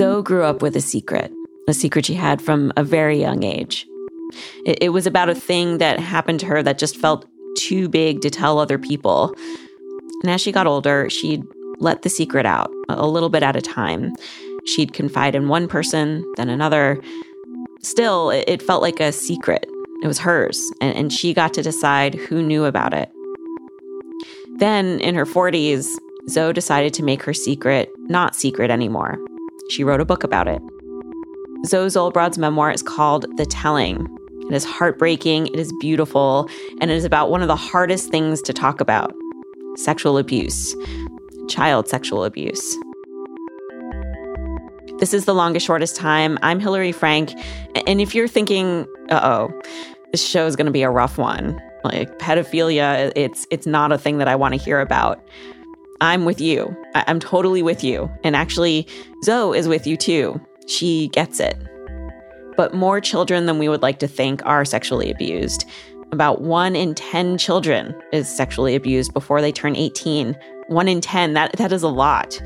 Zoe grew up with a secret, a secret she had from a very young age. It, it was about a thing that happened to her that just felt too big to tell other people. And as she got older, she'd let the secret out a little bit at a time. She'd confide in one person, then another. Still, it felt like a secret. It was hers, and, and she got to decide who knew about it. Then, in her 40s, Zoe decided to make her secret not secret anymore. She wrote a book about it. Zoe Zolbrod's memoir is called The Telling. It is heartbreaking, it is beautiful, and it is about one of the hardest things to talk about sexual abuse, child sexual abuse. This is The Longest Shortest Time. I'm Hillary Frank. And if you're thinking, uh oh, this show is going to be a rough one, like pedophilia, it's, it's not a thing that I want to hear about. I'm with you. I- I'm totally with you. And actually, Zoe is with you too. She gets it. But more children than we would like to think are sexually abused. About one in 10 children is sexually abused before they turn 18. One in 10, that, that is a lot.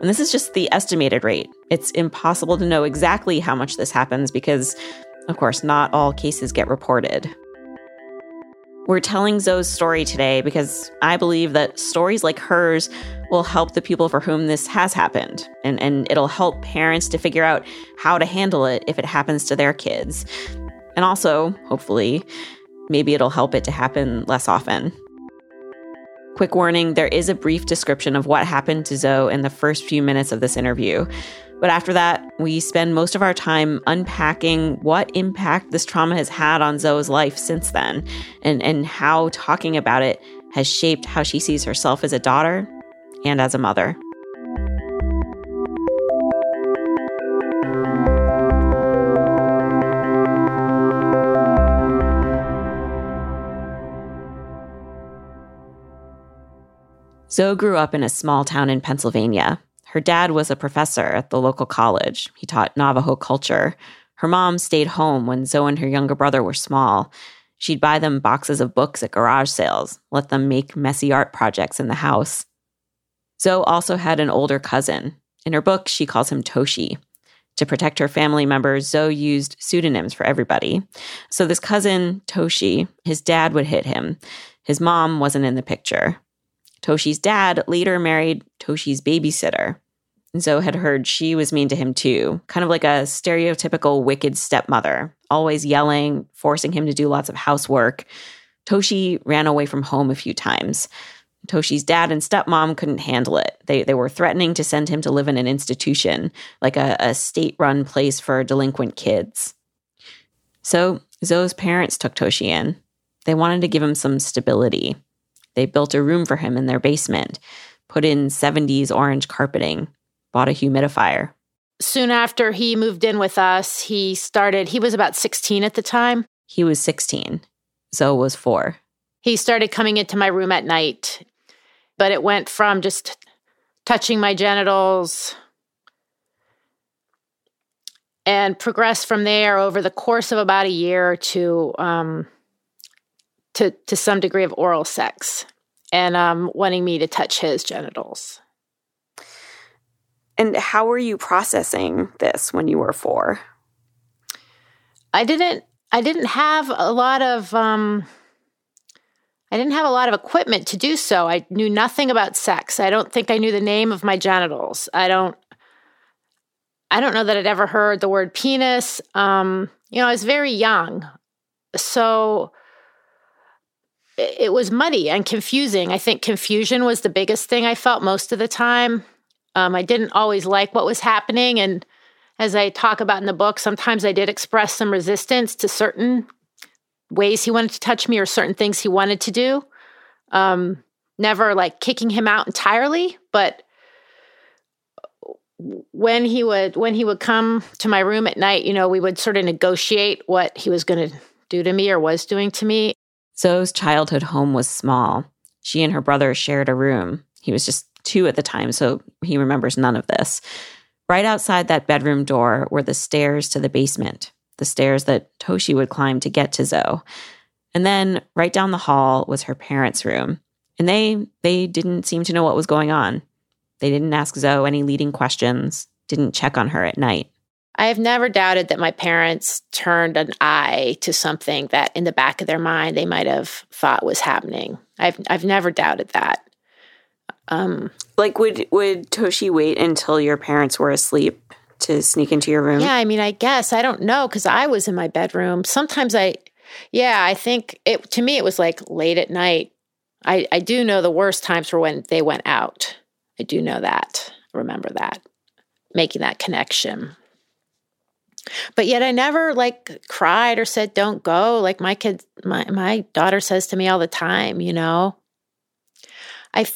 And this is just the estimated rate. It's impossible to know exactly how much this happens because, of course, not all cases get reported. We're telling Zoe's story today because I believe that stories like hers will help the people for whom this has happened, and, and it'll help parents to figure out how to handle it if it happens to their kids. And also, hopefully, maybe it'll help it to happen less often. Quick warning there is a brief description of what happened to Zoe in the first few minutes of this interview. But after that, we spend most of our time unpacking what impact this trauma has had on Zoe's life since then and, and how talking about it has shaped how she sees herself as a daughter and as a mother. Zoe grew up in a small town in Pennsylvania. Her dad was a professor at the local college. He taught Navajo culture. Her mom stayed home when Zoe and her younger brother were small. She'd buy them boxes of books at garage sales, let them make messy art projects in the house. Zoe also had an older cousin. In her book, she calls him Toshi. To protect her family members, Zoe used pseudonyms for everybody. So, this cousin, Toshi, his dad would hit him. His mom wasn't in the picture. Toshi's dad later married Toshi's babysitter. Zoe had heard she was mean to him too, kind of like a stereotypical wicked stepmother, always yelling, forcing him to do lots of housework. Toshi ran away from home a few times. Toshi's dad and stepmom couldn't handle it. They, they were threatening to send him to live in an institution, like a, a state run place for delinquent kids. So Zoe's parents took Toshi in. They wanted to give him some stability. They built a room for him in their basement, put in 70s orange carpeting, bought a humidifier. Soon after he moved in with us, he started, he was about 16 at the time. He was 16. Zoe was four. He started coming into my room at night, but it went from just touching my genitals and progressed from there over the course of about a year to um, to to some degree of oral sex and um, wanting me to touch his genitals. And how were you processing this when you were four? I didn't. I didn't have a lot of. Um, I didn't have a lot of equipment to do so. I knew nothing about sex. I don't think I knew the name of my genitals. I don't. I don't know that I'd ever heard the word penis. Um, you know, I was very young, so it was muddy and confusing. I think confusion was the biggest thing I felt most of the time. Um, I didn't always like what was happening. And as I talk about in the book, sometimes I did express some resistance to certain ways he wanted to touch me or certain things he wanted to do. Um, never like kicking him out entirely, but when he would when he would come to my room at night, you know, we would sort of negotiate what he was going to do to me or was doing to me. Zoe's childhood home was small. She and her brother shared a room. He was just two at the time, so he remembers none of this. Right outside that bedroom door were the stairs to the basement, the stairs that Toshi would climb to get to Zoe. And then right down the hall was her parents' room. And they they didn't seem to know what was going on. They didn't ask Zoe any leading questions. didn't check on her at night. I have never doubted that my parents turned an eye to something that in the back of their mind they might have thought was happening. I've I've never doubted that. Um like would would Toshi wait until your parents were asleep to sneak into your room? Yeah, I mean, I guess I don't know cuz I was in my bedroom. Sometimes I yeah, I think it to me it was like late at night. I I do know the worst times were when they went out. I do know that. Remember that. Making that connection. But yet I never like cried or said don't go like my kid my my daughter says to me all the time, you know. I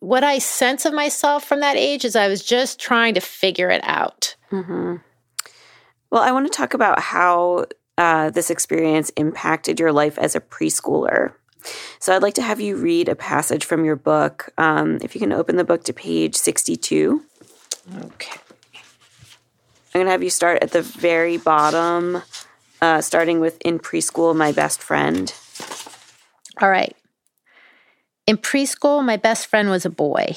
what I sense of myself from that age is I was just trying to figure it out. Mm-hmm. Well, I want to talk about how uh, this experience impacted your life as a preschooler. So I'd like to have you read a passage from your book. Um, if you can open the book to page 62. Okay. I'm going to have you start at the very bottom, uh, starting with In Preschool, My Best Friend. All right. In preschool, my best friend was a boy.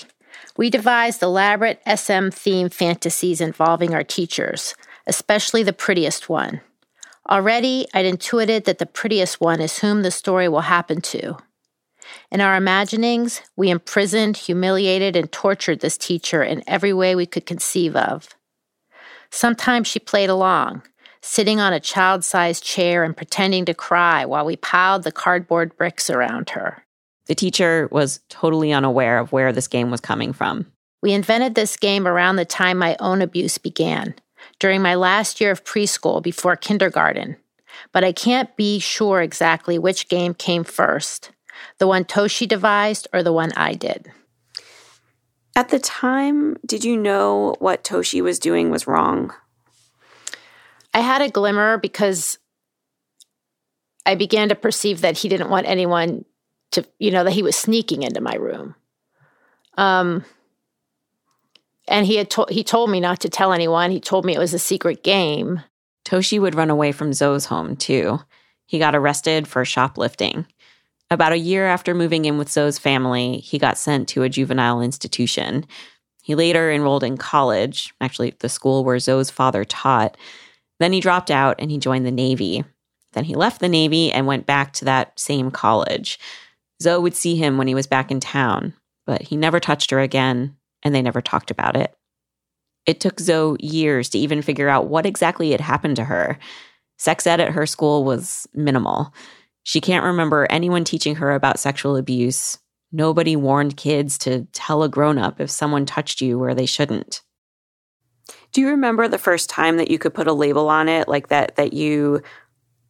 We devised elaborate SM themed fantasies involving our teachers, especially the prettiest one. Already, I'd intuited that the prettiest one is whom the story will happen to. In our imaginings, we imprisoned, humiliated, and tortured this teacher in every way we could conceive of. Sometimes she played along, sitting on a child sized chair and pretending to cry while we piled the cardboard bricks around her. The teacher was totally unaware of where this game was coming from. We invented this game around the time my own abuse began, during my last year of preschool before kindergarten. But I can't be sure exactly which game came first the one Toshi devised or the one I did. At the time, did you know what Toshi was doing was wrong? I had a glimmer because I began to perceive that he didn't want anyone to, you know, that he was sneaking into my room. Um, and he had told he told me not to tell anyone. He told me it was a secret game. Toshi would run away from Zoe's home too. He got arrested for shoplifting. About a year after moving in with Zoe's family, he got sent to a juvenile institution. He later enrolled in college, actually, the school where Zoe's father taught. Then he dropped out and he joined the Navy. Then he left the Navy and went back to that same college. Zoe would see him when he was back in town, but he never touched her again, and they never talked about it. It took Zoe years to even figure out what exactly had happened to her. Sex ed at her school was minimal. She can't remember anyone teaching her about sexual abuse. Nobody warned kids to tell a grown up if someone touched you where they shouldn't. Do you remember the first time that you could put a label on it, like that, that you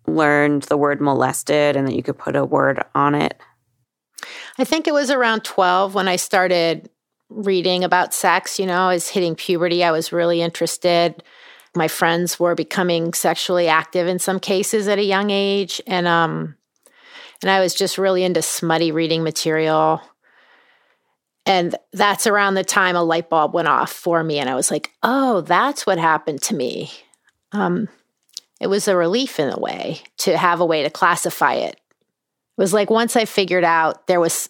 learned the word molested and that you could put a word on it? I think it was around 12 when I started reading about sex. You know, I was hitting puberty. I was really interested. My friends were becoming sexually active in some cases at a young age. And um, and I was just really into smutty reading material. And that's around the time a light bulb went off for me. And I was like, oh, that's what happened to me. Um, it was a relief in a way to have a way to classify it. It was like once I figured out there was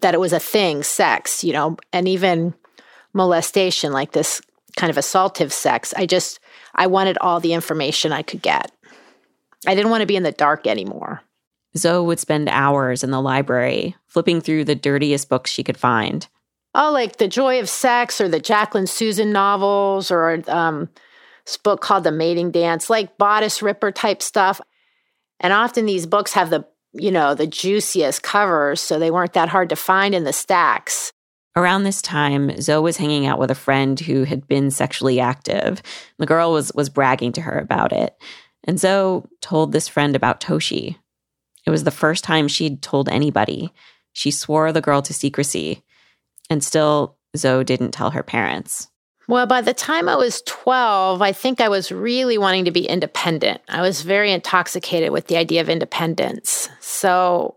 that it was a thing, sex, you know, and even molestation, like this kind of assaultive sex, I just, I wanted all the information I could get. I didn't want to be in the dark anymore. Zoe would spend hours in the library flipping through the dirtiest books she could find. Oh, like The Joy of Sex or the Jacqueline Susann novels or um, this book called The Mating Dance, like bodice ripper type stuff. And often these books have the, you know, the juiciest covers, so they weren't that hard to find in the stacks. Around this time, Zoe was hanging out with a friend who had been sexually active. The girl was was bragging to her about it. And Zoe told this friend about Toshi, it was the first time she'd told anybody. She swore the girl to secrecy. And still, Zoe didn't tell her parents. Well, by the time I was 12, I think I was really wanting to be independent. I was very intoxicated with the idea of independence. So,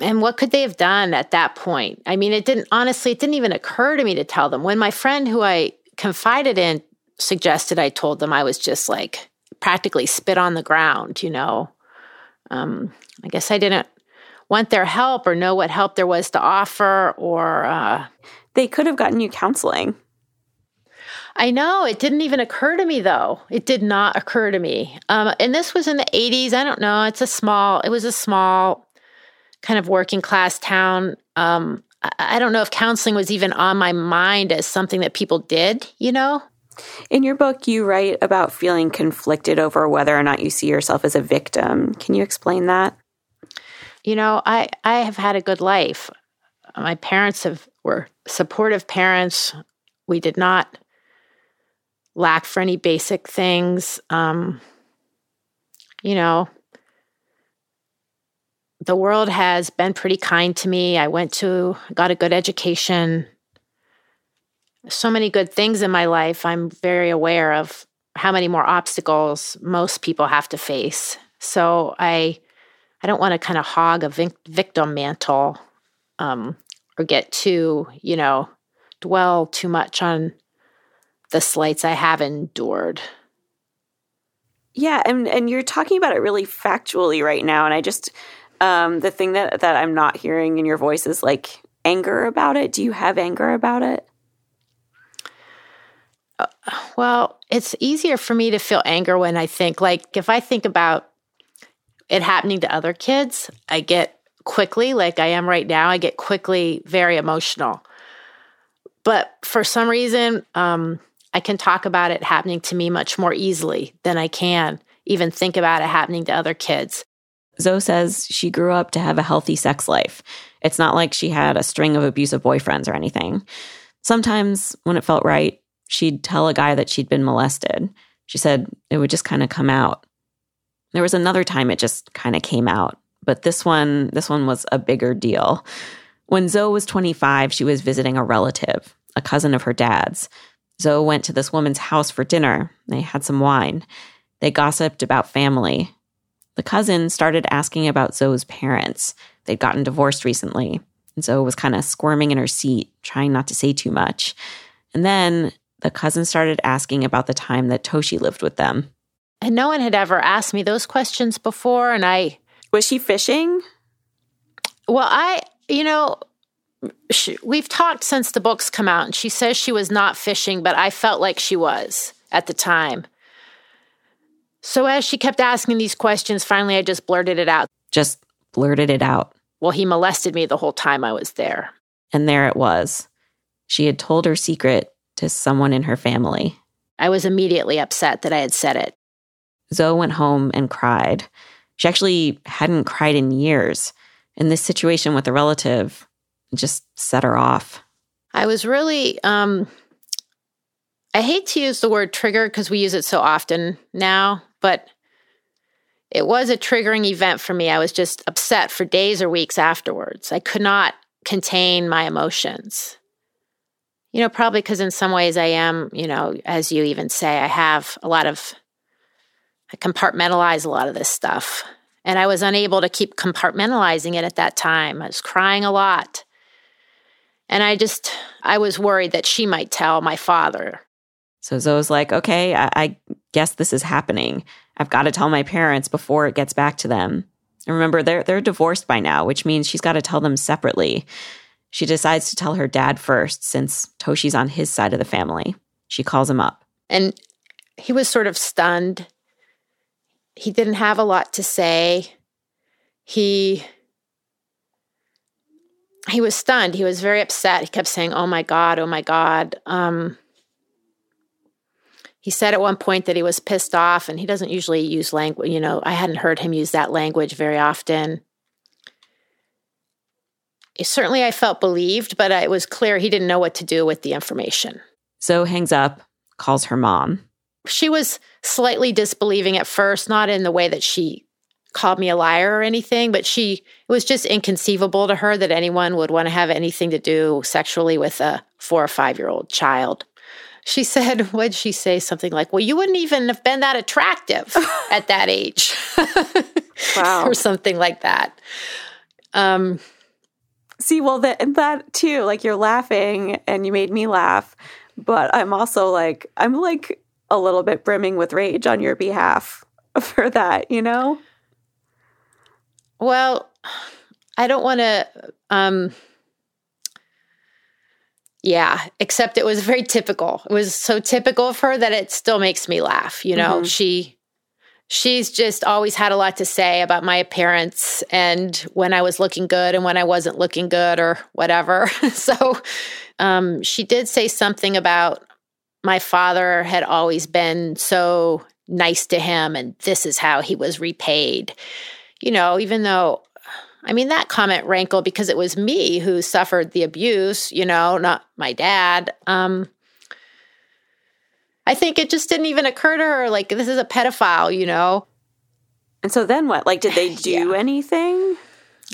and what could they have done at that point? I mean, it didn't, honestly, it didn't even occur to me to tell them. When my friend who I confided in suggested I told them, I was just like, practically spit on the ground, you know. Um, I guess I didn't want their help or know what help there was to offer or. Uh, they could have gotten you counseling. I know it didn't even occur to me though. It did not occur to me. Um, and this was in the 80s. I don't know. It's a small, it was a small kind of working class town. Um, I, I don't know if counseling was even on my mind as something that people did, you know? In your book, you write about feeling conflicted over whether or not you see yourself as a victim. Can you explain that? You know, I, I have had a good life. My parents have were supportive parents. We did not lack for any basic things. Um, you know, the world has been pretty kind to me. I went to, got a good education. So many good things in my life. I'm very aware of how many more obstacles most people have to face. So I, I don't want to kind of hog a vic- victim mantle um, or get too, you know, dwell too much on the slights I have endured. Yeah, and and you're talking about it really factually right now, and I just um, the thing that that I'm not hearing in your voice is like anger about it. Do you have anger about it? Uh, well, it's easier for me to feel anger when I think like if I think about it happening to other kids, I get quickly like I am right now. I get quickly very emotional. But for some reason, um, I can talk about it happening to me much more easily than I can even think about it happening to other kids. Zoe says she grew up to have a healthy sex life. It's not like she had a string of abusive boyfriends or anything. Sometimes, when it felt right, she'd tell a guy that she'd been molested. She said it would just kind of come out. There was another time it just kind of came out, but this one, this one was a bigger deal. When Zoe was 25, she was visiting a relative, a cousin of her dad's. Zoe went to this woman's house for dinner. They had some wine. They gossiped about family. The cousin started asking about Zoe's parents. They'd gotten divorced recently. And Zoe was kind of squirming in her seat, trying not to say too much. And then the cousin started asking about the time that Toshi lived with them. And no one had ever asked me those questions before. And I. Was she fishing? Well, I, you know, she, we've talked since the books come out, and she says she was not fishing, but I felt like she was at the time. So as she kept asking these questions, finally I just blurted it out. Just blurted it out. Well, he molested me the whole time I was there. And there it was. She had told her secret to someone in her family. I was immediately upset that I had said it. Zoe went home and cried. She actually hadn't cried in years. And this situation with a relative just set her off. I was really um I hate to use the word trigger because we use it so often now, but it was a triggering event for me. I was just upset for days or weeks afterwards. I could not contain my emotions. You know, probably because in some ways I am, you know, as you even say, I have a lot of, I compartmentalize a lot of this stuff. And I was unable to keep compartmentalizing it at that time. I was crying a lot. And I just, I was worried that she might tell my father. So Zoe's like, okay, I, I guess this is happening. I've got to tell my parents before it gets back to them. And remember, they're they're divorced by now, which means she's got to tell them separately. She decides to tell her dad first, since Toshi's on his side of the family. She calls him up. And he was sort of stunned. He didn't have a lot to say. He he was stunned. He was very upset. He kept saying, "Oh my god, oh my god." Um, he said at one point that he was pissed off and he doesn't usually use language you know i hadn't heard him use that language very often certainly i felt believed but it was clear he didn't know what to do with the information so hangs up calls her mom she was slightly disbelieving at first not in the way that she called me a liar or anything but she it was just inconceivable to her that anyone would want to have anything to do sexually with a four or five year old child she said, what'd she say? Something like, well, you wouldn't even have been that attractive at that age. wow. or something like that. Um, See, well, that, that too, like you're laughing and you made me laugh, but I'm also like, I'm like a little bit brimming with rage on your behalf for that, you know? Well, I don't want to, um, Yeah, except it was very typical. It was so typical of her that it still makes me laugh. You know, mm-hmm. she she's just always had a lot to say about my appearance and when I was looking good and when I wasn't looking good or whatever. so um, she did say something about my father had always been so nice to him and this is how he was repaid. You know, even though I mean, that comment rankled because it was me who suffered the abuse, you know, not my dad. Um, I think it just didn't even occur to her like this is a pedophile, you know. And so then what? Like did they do yeah. anything?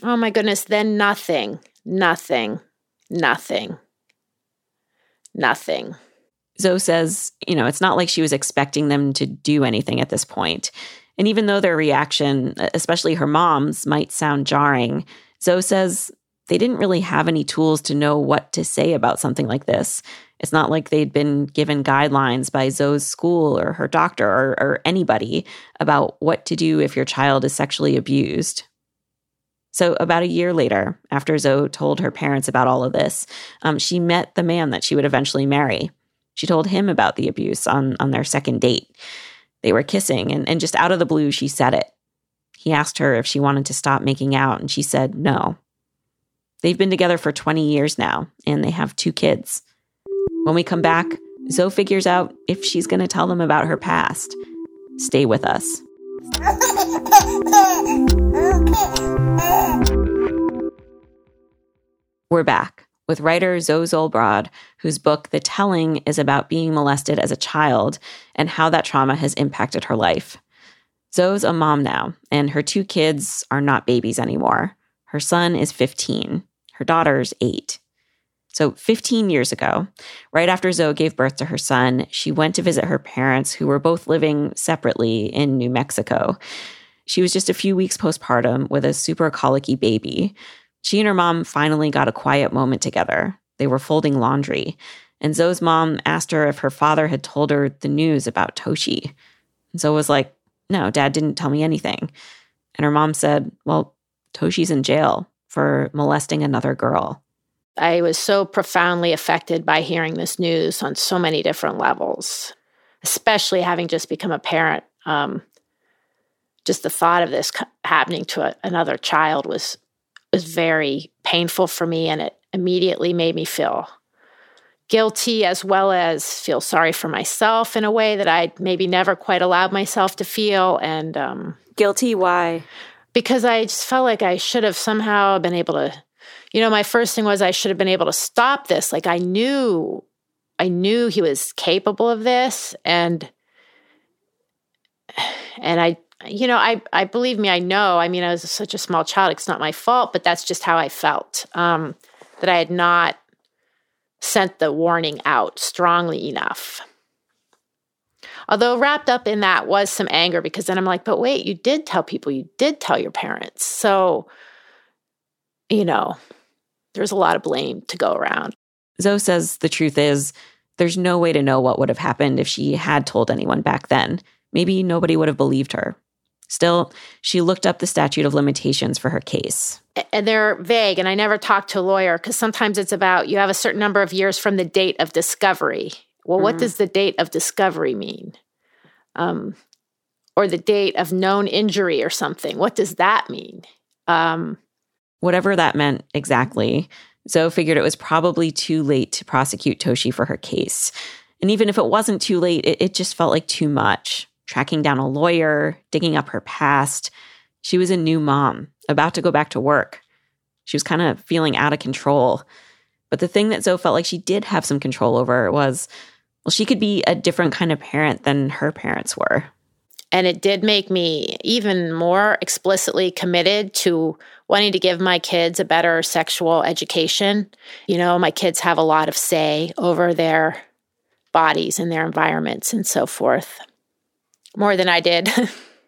Oh my goodness, then nothing. Nothing. Nothing. Nothing. Zoe says, you know, it's not like she was expecting them to do anything at this point. And even though their reaction, especially her mom's, might sound jarring, Zoe says they didn't really have any tools to know what to say about something like this. It's not like they'd been given guidelines by Zoe's school or her doctor or, or anybody about what to do if your child is sexually abused. So, about a year later, after Zoe told her parents about all of this, um, she met the man that she would eventually marry. She told him about the abuse on, on their second date. They were kissing, and, and just out of the blue, she said it. He asked her if she wanted to stop making out, and she said no. They've been together for 20 years now, and they have two kids. When we come back, Zoe figures out if she's going to tell them about her past. Stay with us. We're back with writer Zoe Zolbrod, whose book, The Telling, is about being molested as a child and how that trauma has impacted her life. Zoe's a mom now, and her two kids are not babies anymore. Her son is 15, her daughter's 8. So, 15 years ago, right after Zoe gave birth to her son, she went to visit her parents, who were both living separately in New Mexico. She was just a few weeks postpartum with a super colicky baby. She and her mom finally got a quiet moment together. They were folding laundry, and Zoe's mom asked her if her father had told her the news about Toshi. And Zoe was like, No, dad didn't tell me anything. And her mom said, Well, Toshi's in jail for molesting another girl. I was so profoundly affected by hearing this news on so many different levels, especially having just become a parent. Um, just the thought of this happening to a, another child was was very painful for me, and it immediately made me feel guilty as well as feel sorry for myself in a way that I maybe never quite allowed myself to feel. And um, guilty, why? Because I just felt like I should have somehow been able to you know, my first thing was I should have been able to stop this. Like I knew, I knew he was capable of this, and and I, you know, I, I believe me, I know. I mean, I was such a small child; it's not my fault, but that's just how I felt. Um, that I had not sent the warning out strongly enough. Although wrapped up in that was some anger because then I'm like, but wait, you did tell people, you did tell your parents. So, you know, there's a lot of blame to go around. Zoe says the truth is there's no way to know what would have happened if she had told anyone back then. Maybe nobody would have believed her. Still, she looked up the statute of limitations for her case. And they're vague, and I never talked to a lawyer because sometimes it's about you have a certain number of years from the date of discovery. Well, mm. what does the date of discovery mean? Um, or the date of known injury or something. What does that mean? Um, Whatever that meant exactly, Zoe figured it was probably too late to prosecute Toshi for her case. And even if it wasn't too late, it, it just felt like too much. Tracking down a lawyer, digging up her past. She was a new mom, about to go back to work. She was kind of feeling out of control. But the thing that Zoe felt like she did have some control over was well, she could be a different kind of parent than her parents were. And it did make me even more explicitly committed to wanting to give my kids a better sexual education. You know, my kids have a lot of say over their bodies and their environments and so forth, more than I did.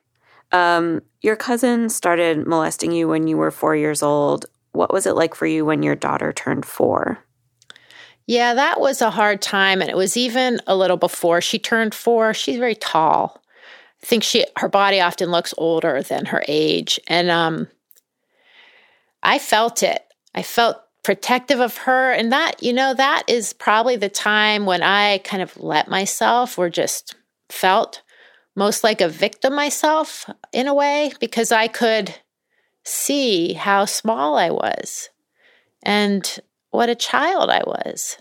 um, your cousin started molesting you when you were four years old. What was it like for you when your daughter turned four? Yeah, that was a hard time. And it was even a little before she turned four. She's very tall. I think she her body often looks older than her age, and um, I felt it. I felt protective of her. And that, you know, that is probably the time when I kind of let myself or just felt most like a victim myself in a way because I could see how small I was and what a child I was.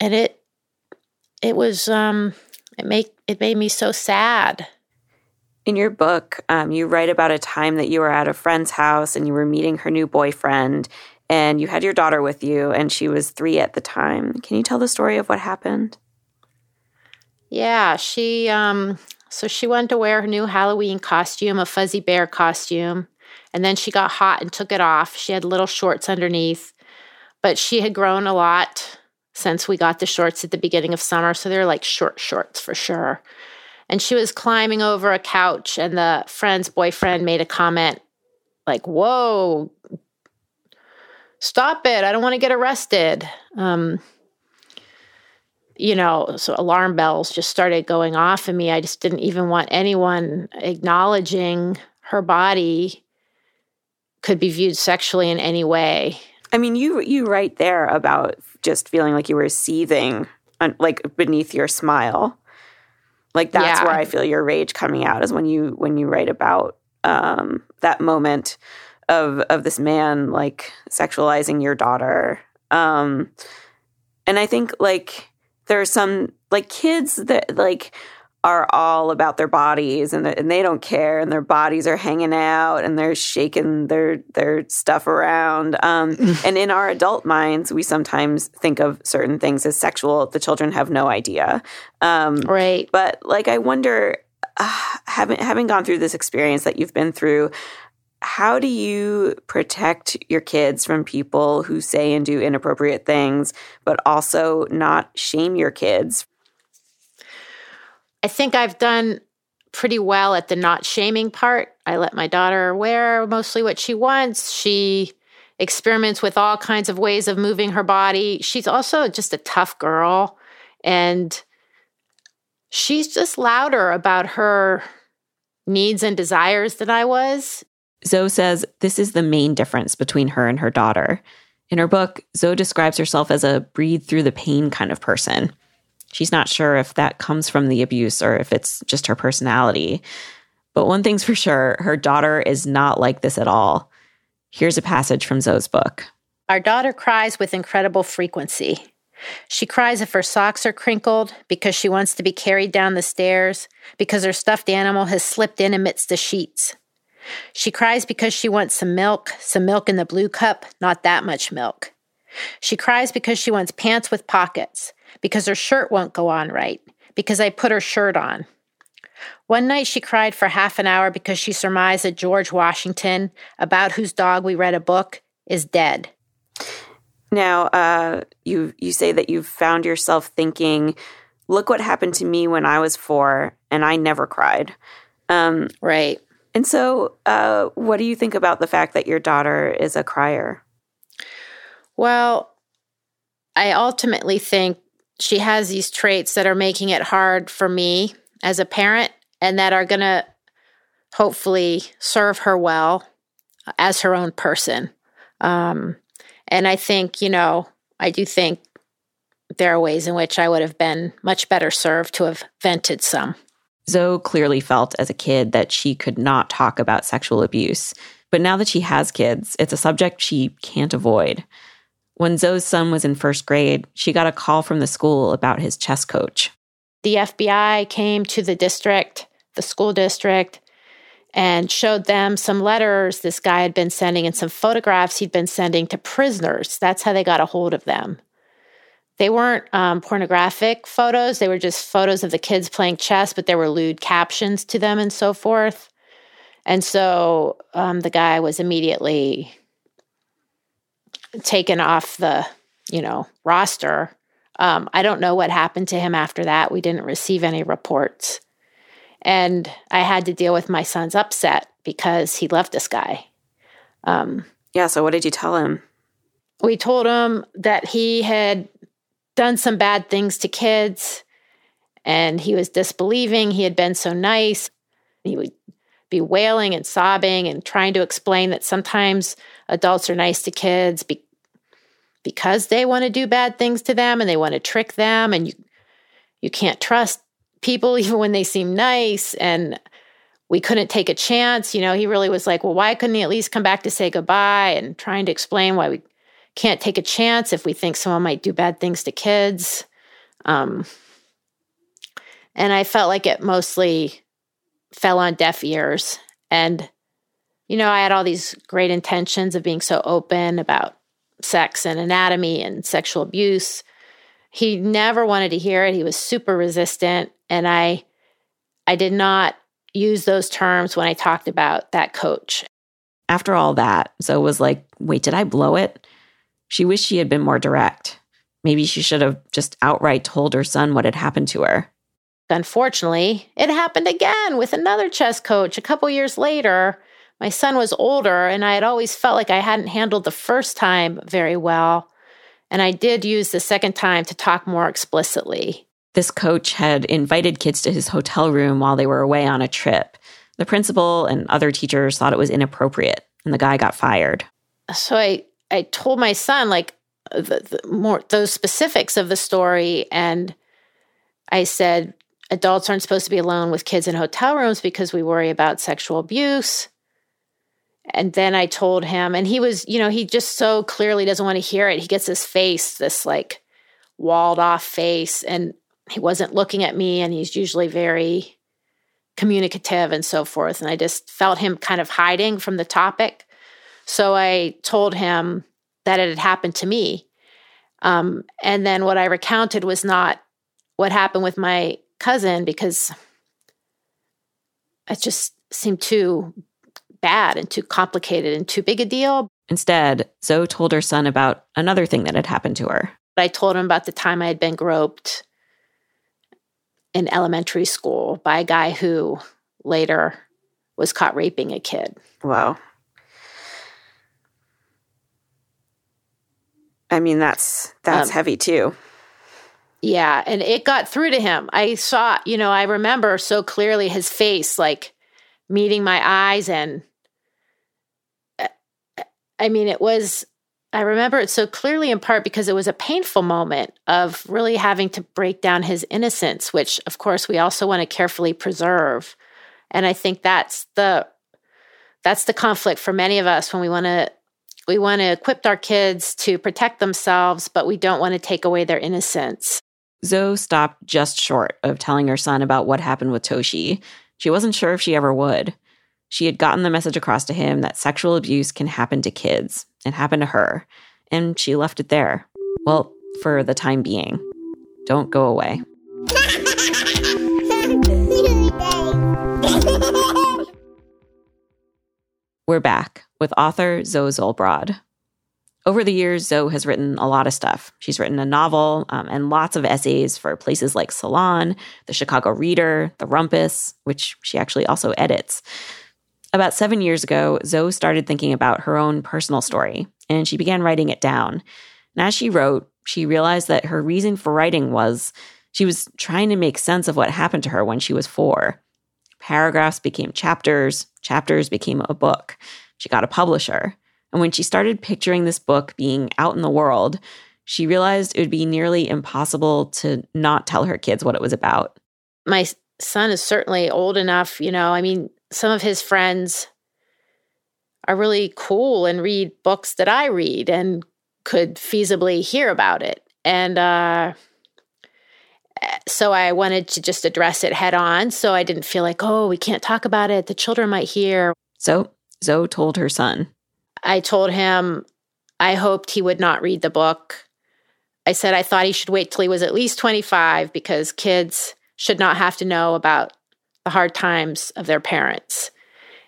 And it it was um it made it made me so sad. In your book, um, you write about a time that you were at a friend's house and you were meeting her new boyfriend, and you had your daughter with you, and she was three at the time. Can you tell the story of what happened? Yeah, she um so she went to wear her new Halloween costume, a fuzzy bear costume, and then she got hot and took it off. She had little shorts underneath, but she had grown a lot since we got the shorts at the beginning of summer, so they're like short shorts for sure. And she was climbing over a couch, and the friend's boyfriend made a comment like, Whoa, stop it. I don't want to get arrested. Um, you know, so alarm bells just started going off in me. I just didn't even want anyone acknowledging her body could be viewed sexually in any way. I mean, you you write there about just feeling like you were seething, like beneath your smile. Like that's yeah. where I feel your rage coming out is when you when you write about um, that moment of of this man like sexualizing your daughter. Um, and I think like there are some like kids that like are all about their bodies and, and they don't care and their bodies are hanging out and they're shaking their their stuff around. Um, and in our adult minds we sometimes think of certain things as sexual. The children have no idea. Um, right. but like i wonder uh, having having gone through this experience that you've been through how do you protect your kids from people who say and do inappropriate things, but also not shame your kids? I think I've done pretty well at the not shaming part. I let my daughter wear mostly what she wants. She experiments with all kinds of ways of moving her body. She's also just a tough girl. And she's just louder about her needs and desires than I was. Zoe says this is the main difference between her and her daughter. In her book, Zoe describes herself as a breathe through the pain kind of person. She's not sure if that comes from the abuse or if it's just her personality. But one thing's for sure her daughter is not like this at all. Here's a passage from Zoe's book Our daughter cries with incredible frequency. She cries if her socks are crinkled, because she wants to be carried down the stairs, because her stuffed animal has slipped in amidst the sheets. She cries because she wants some milk, some milk in the blue cup, not that much milk. She cries because she wants pants with pockets, because her shirt won't go on right, because I put her shirt on. One night she cried for half an hour because she surmised that George Washington, about whose dog we read a book, is dead. Now, uh, you you say that you've found yourself thinking, "Look what happened to me when I was four, and I never cried." Um, right. And so, uh, what do you think about the fact that your daughter is a crier? Well, I ultimately think she has these traits that are making it hard for me as a parent and that are going to hopefully serve her well as her own person. Um, and I think, you know, I do think there are ways in which I would have been much better served to have vented some. Zoe clearly felt as a kid that she could not talk about sexual abuse. But now that she has kids, it's a subject she can't avoid. When Zoe's son was in first grade, she got a call from the school about his chess coach. The FBI came to the district, the school district, and showed them some letters this guy had been sending and some photographs he'd been sending to prisoners. That's how they got a hold of them. They weren't um, pornographic photos, they were just photos of the kids playing chess, but there were lewd captions to them and so forth. And so um, the guy was immediately taken off the, you know, roster. Um, I don't know what happened to him after that. We didn't receive any reports. And I had to deal with my son's upset because he loved this guy. Um, yeah. So, what did you tell him? We told him that he had done some bad things to kids and he was disbelieving. He had been so nice. He would be wailing and sobbing and trying to explain that sometimes adults are nice to kids be- because they want to do bad things to them and they want to trick them and you you can't trust people even when they seem nice and we couldn't take a chance you know he really was like well why couldn't he at least come back to say goodbye and trying to explain why we can't take a chance if we think someone might do bad things to kids. Um, and i felt like it mostly fell on deaf ears. And you know i had all these great intentions of being so open about sex and anatomy and sexual abuse. He never wanted to hear it. He was super resistant. And i i did not use those terms when i talked about that coach. After all that zoe was like wait did i blow it she wished she had been more direct maybe she should have just outright told her son what had happened to her unfortunately it happened again with another chess coach a couple years later my son was older and i had always felt like i hadn't handled the first time very well and I did use the second time to talk more explicitly. This coach had invited kids to his hotel room while they were away on a trip. The principal and other teachers thought it was inappropriate, and the guy got fired. So I, I told my son, like, the, the more those specifics of the story, and I said, adults aren't supposed to be alone with kids in hotel rooms because we worry about sexual abuse. And then I told him, and he was, you know, he just so clearly doesn't want to hear it. He gets his face, this like walled off face, and he wasn't looking at me, and he's usually very communicative and so forth. And I just felt him kind of hiding from the topic. So I told him that it had happened to me. Um, and then what I recounted was not what happened with my cousin because it just seemed too bad and too complicated and too big a deal. Instead, Zoe told her son about another thing that had happened to her. I told him about the time I had been groped in elementary school by a guy who later was caught raping a kid. Wow. I mean that's that's um, heavy too. Yeah, and it got through to him. I saw, you know, I remember so clearly his face like meeting my eyes and I mean, it was, I remember it so clearly in part because it was a painful moment of really having to break down his innocence, which of course we also want to carefully preserve. And I think that's the, that's the conflict for many of us when we want to we want to equip our kids to protect themselves, but we don't want to take away their innocence. Zoe stopped just short of telling her son about what happened with Toshi. She wasn't sure if she ever would. She had gotten the message across to him that sexual abuse can happen to kids. It happened to her. And she left it there. Well, for the time being. Don't go away. We're back with author Zoe Zolbrod. Over the years, Zoe has written a lot of stuff. She's written a novel um, and lots of essays for places like Salon, the Chicago Reader, the Rumpus, which she actually also edits. About seven years ago, Zoe started thinking about her own personal story, and she began writing it down. And as she wrote, she realized that her reason for writing was she was trying to make sense of what happened to her when she was four. Paragraphs became chapters, chapters became a book. She got a publisher. And when she started picturing this book being out in the world, she realized it would be nearly impossible to not tell her kids what it was about. My son is certainly old enough, you know, I mean, some of his friends are really cool and read books that I read and could feasibly hear about it. And uh, so I wanted to just address it head on. So I didn't feel like, oh, we can't talk about it. The children might hear. So Zoe told her son. I told him I hoped he would not read the book. I said I thought he should wait till he was at least 25 because kids should not have to know about the hard times of their parents.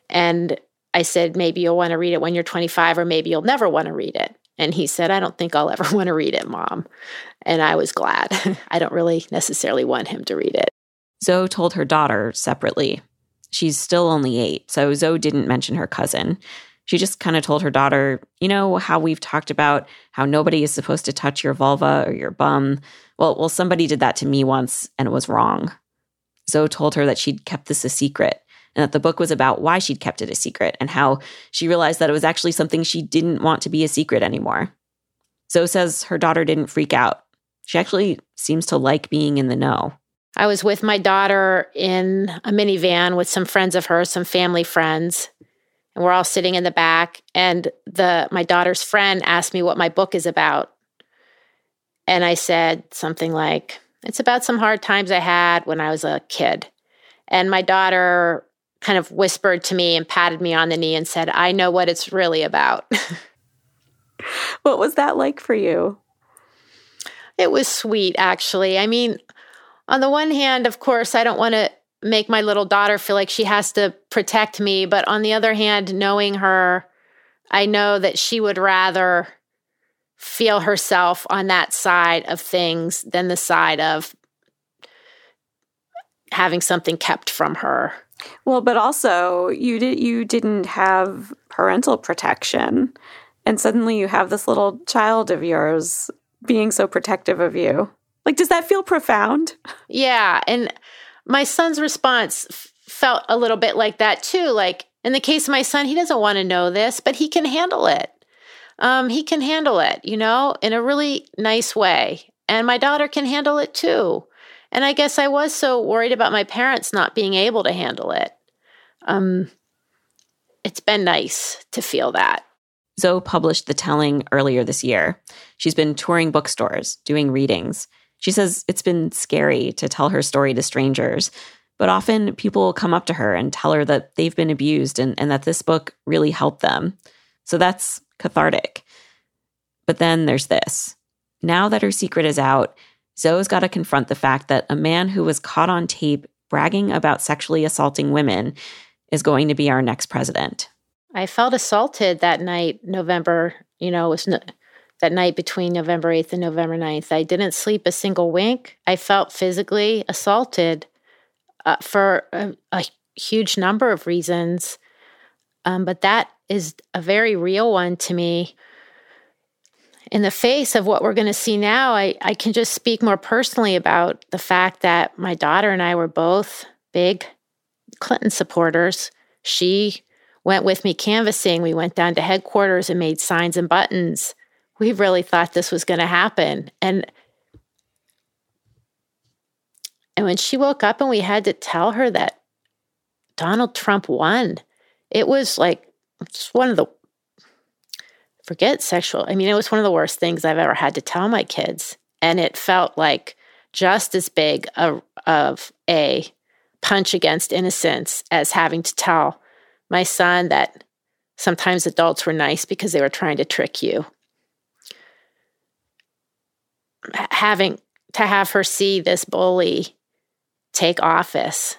And I said, maybe you'll want to read it when you're 25, or maybe you'll never want to read it. And he said, I don't think I'll ever want to read it, mom. And I was glad. I don't really necessarily want him to read it. Zoe told her daughter separately. She's still only eight, so Zoe didn't mention her cousin. She just kind of told her daughter, you know, how we've talked about how nobody is supposed to touch your vulva or your bum. Well, well, somebody did that to me once and it was wrong. Zoe told her that she'd kept this a secret and that the book was about why she'd kept it a secret and how she realized that it was actually something she didn't want to be a secret anymore. Zoe says her daughter didn't freak out. She actually seems to like being in the know. I was with my daughter in a minivan with some friends of hers, some family friends, and we're all sitting in the back. And the my daughter's friend asked me what my book is about, and I said something like, "It's about some hard times I had when I was a kid." And my daughter kind of whispered to me and patted me on the knee and said, "I know what it's really about." what was that like for you? It was sweet, actually. I mean, on the one hand, of course, I don't want to make my little daughter feel like she has to protect me. But on the other hand, knowing her, I know that she would rather feel herself on that side of things than the side of having something kept from her. Well, but also you did you didn't have parental protection and suddenly you have this little child of yours being so protective of you. Like, does that feel profound? Yeah. And my son's response f- felt a little bit like that too. Like, in the case of my son, he doesn't want to know this, but he can handle it. Um, he can handle it, you know, in a really nice way. And my daughter can handle it too. And I guess I was so worried about my parents not being able to handle it. Um, it's been nice to feel that. Zoe published The Telling earlier this year. She's been touring bookstores, doing readings. She says it's been scary to tell her story to strangers, but often people come up to her and tell her that they've been abused and, and that this book really helped them. So that's cathartic. But then there's this. Now that her secret is out, Zoe's got to confront the fact that a man who was caught on tape bragging about sexually assaulting women is going to be our next president. I felt assaulted that night, November, you know, it was no, that night between November 8th and November 9th. I didn't sleep a single wink. I felt physically assaulted uh, for a, a, huge number of reasons. Um, but that is a very real one to me. In the face of what we're going to see now, I, I can just speak more personally about the fact that my daughter and I were both big Clinton supporters. She went with me canvassing. We went down to headquarters and made signs and buttons we really thought this was going to happen. And and when she woke up and we had to tell her that Donald Trump won, it was like it's one of the forget sexual. I mean, it was one of the worst things I've ever had to tell my kids. And it felt like just as big a, of a punch against innocence as having to tell my son that sometimes adults were nice because they were trying to trick you having to have her see this bully take office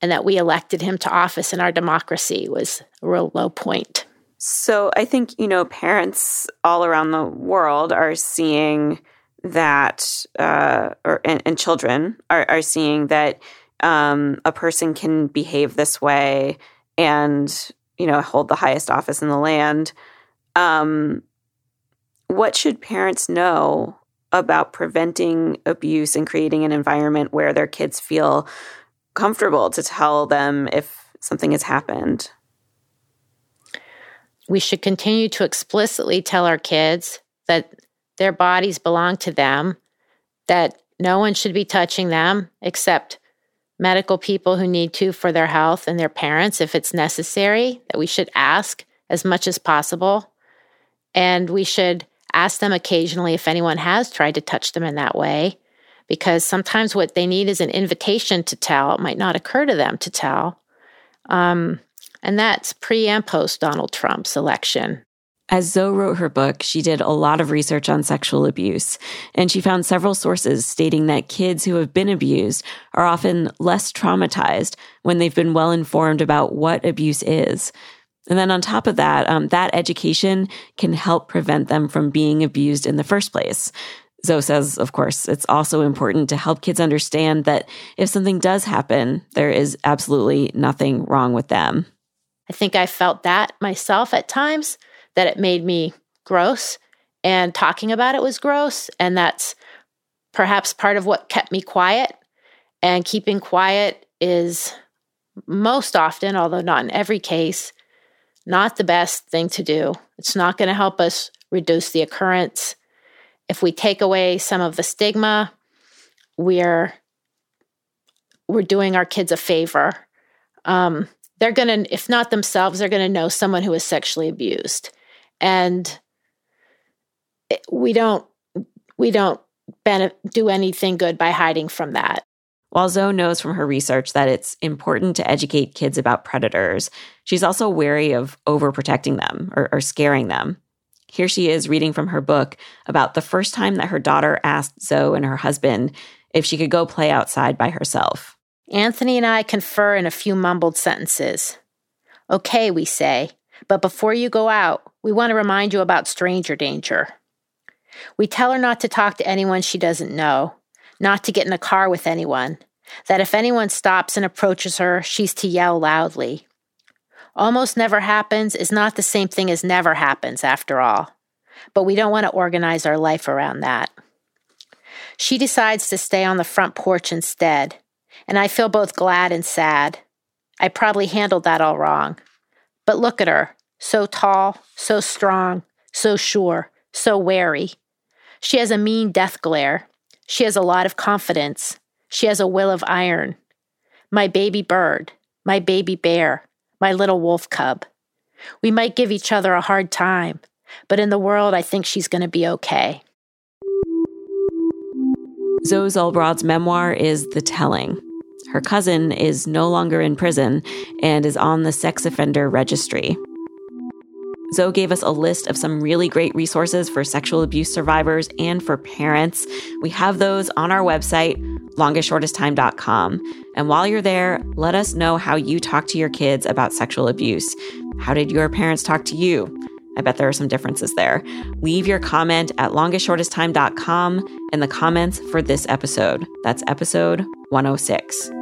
and that we elected him to office in our democracy was a real low point. So I think, you know, parents all around the world are seeing that, uh, or and, and children are, are seeing that um, a person can behave this way and, you know, hold the highest office in the land. Um, what should parents know about preventing abuse and creating an environment where their kids feel comfortable to tell them if something has happened. We should continue to explicitly tell our kids that their bodies belong to them, that no one should be touching them except medical people who need to for their health and their parents if it's necessary, that we should ask as much as possible. And we should ask them occasionally if anyone has tried to touch them in that way, because sometimes what they need is an invitation to tell. It might not occur to them to tell. Um, and that's pre and post Donald Trump's election. As Zoe wrote her book, she did a lot of research on sexual abuse, and she found several sources stating that kids who have been abused are often less traumatized when they've been well informed about what abuse is. And then on top of that, um, that education can help prevent them from being abused in the first place. Zoe says, of course, it's also important to help kids understand that if something does happen, there is absolutely nothing wrong with them. I think I felt that myself at times, that it made me gross, and talking about it was gross. And that's perhaps part of what kept me quiet. And keeping quiet is most often, although not in every case, not the best thing to do. It's not going to help us reduce the occurrence. If we take away some of the stigma, we're we're doing our kids a favor. Um, they're going to, if not themselves, they're going to know someone who is sexually abused, and we don't we don't do anything good by hiding from that. While Zoe knows from her research that it's important to educate kids about predators, she's also wary of overprotecting them or, or scaring them. Here she is reading from her book about the first time that her daughter asked Zoe and her husband if she could go play outside by herself. Anthony and I confer in a few mumbled sentences. Okay, we say, but before you go out, we want to remind you about stranger danger. We tell her not to talk to anyone she doesn't know, not to get in a car with anyone, that if anyone stops and approaches her, she's to yell loudly. Almost never happens is not the same thing as never happens, after all, but we don't want to organize our life around that. She decides to stay on the front porch instead, and I feel both glad and sad. I probably handled that all wrong. But look at her, so tall, so strong, so sure, so wary. She has a mean death glare. She has a lot of confidence. She has a will of iron. My baby bird, my baby bear, my little wolf cub. We might give each other a hard time, but in the world, I think she's going to be okay. Zoe Zolbrod's memoir is The Telling. Her cousin is no longer in prison and is on the sex offender registry. Zoe gave us a list of some really great resources for sexual abuse survivors and for parents. We have those on our website, longestshortesttime.com. And while you're there, let us know how you talk to your kids about sexual abuse. How did your parents talk to you? I bet there are some differences there. Leave your comment at longestshortesttime.com in the comments for this episode. That's episode 106.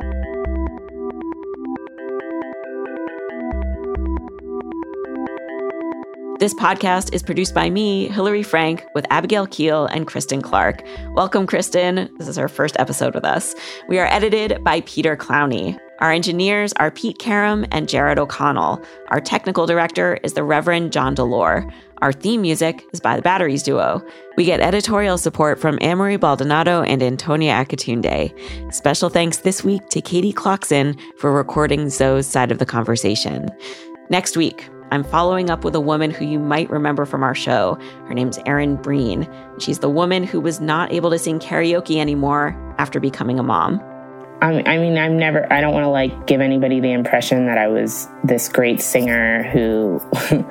This podcast is produced by me, Hillary Frank, with Abigail Keel and Kristen Clark. Welcome, Kristen. This is our first episode with us. We are edited by Peter Clowney. Our engineers are Pete Karam and Jared O'Connell. Our technical director is the Reverend John DeLore. Our theme music is by the Batteries Duo. We get editorial support from Amory Baldonado and Antonia Akatunde. Special thanks this week to Katie Clarkson for recording Zoe's side of the conversation. Next week, I'm following up with a woman who you might remember from our show. Her name's Erin Breen. She's the woman who was not able to sing karaoke anymore after becoming a mom. I mean, I'm never, I don't want to like give anybody the impression that I was this great singer who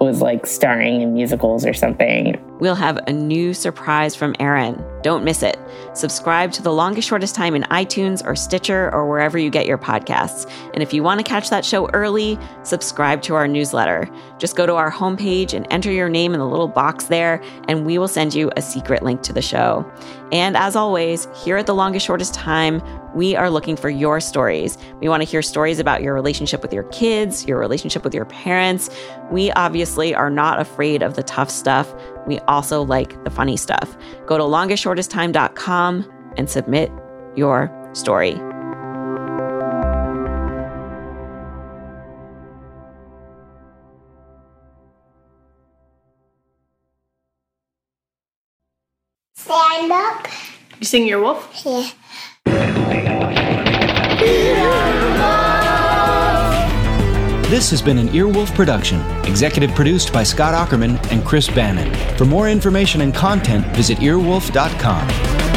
was like starring in musicals or something. We'll have a new surprise from Erin. Don't miss it. Subscribe to The Longest Shortest Time in iTunes or Stitcher or wherever you get your podcasts. And if you want to catch that show early, subscribe to our newsletter. Just go to our homepage and enter your name in the little box there, and we will send you a secret link to the show. And as always, here at The Longest Shortest Time, we are looking for your stories. We want to hear stories about your relationship with your kids, your relationship with your parents. We obviously are not afraid of the tough stuff. We also like the funny stuff. Go to longestshortesttime.com and submit your story. Stand up. You sing your wolf? Yeah. This has been an Earwolf production, executive produced by Scott Aukerman and Chris Bannon. For more information and content, visit earwolf.com.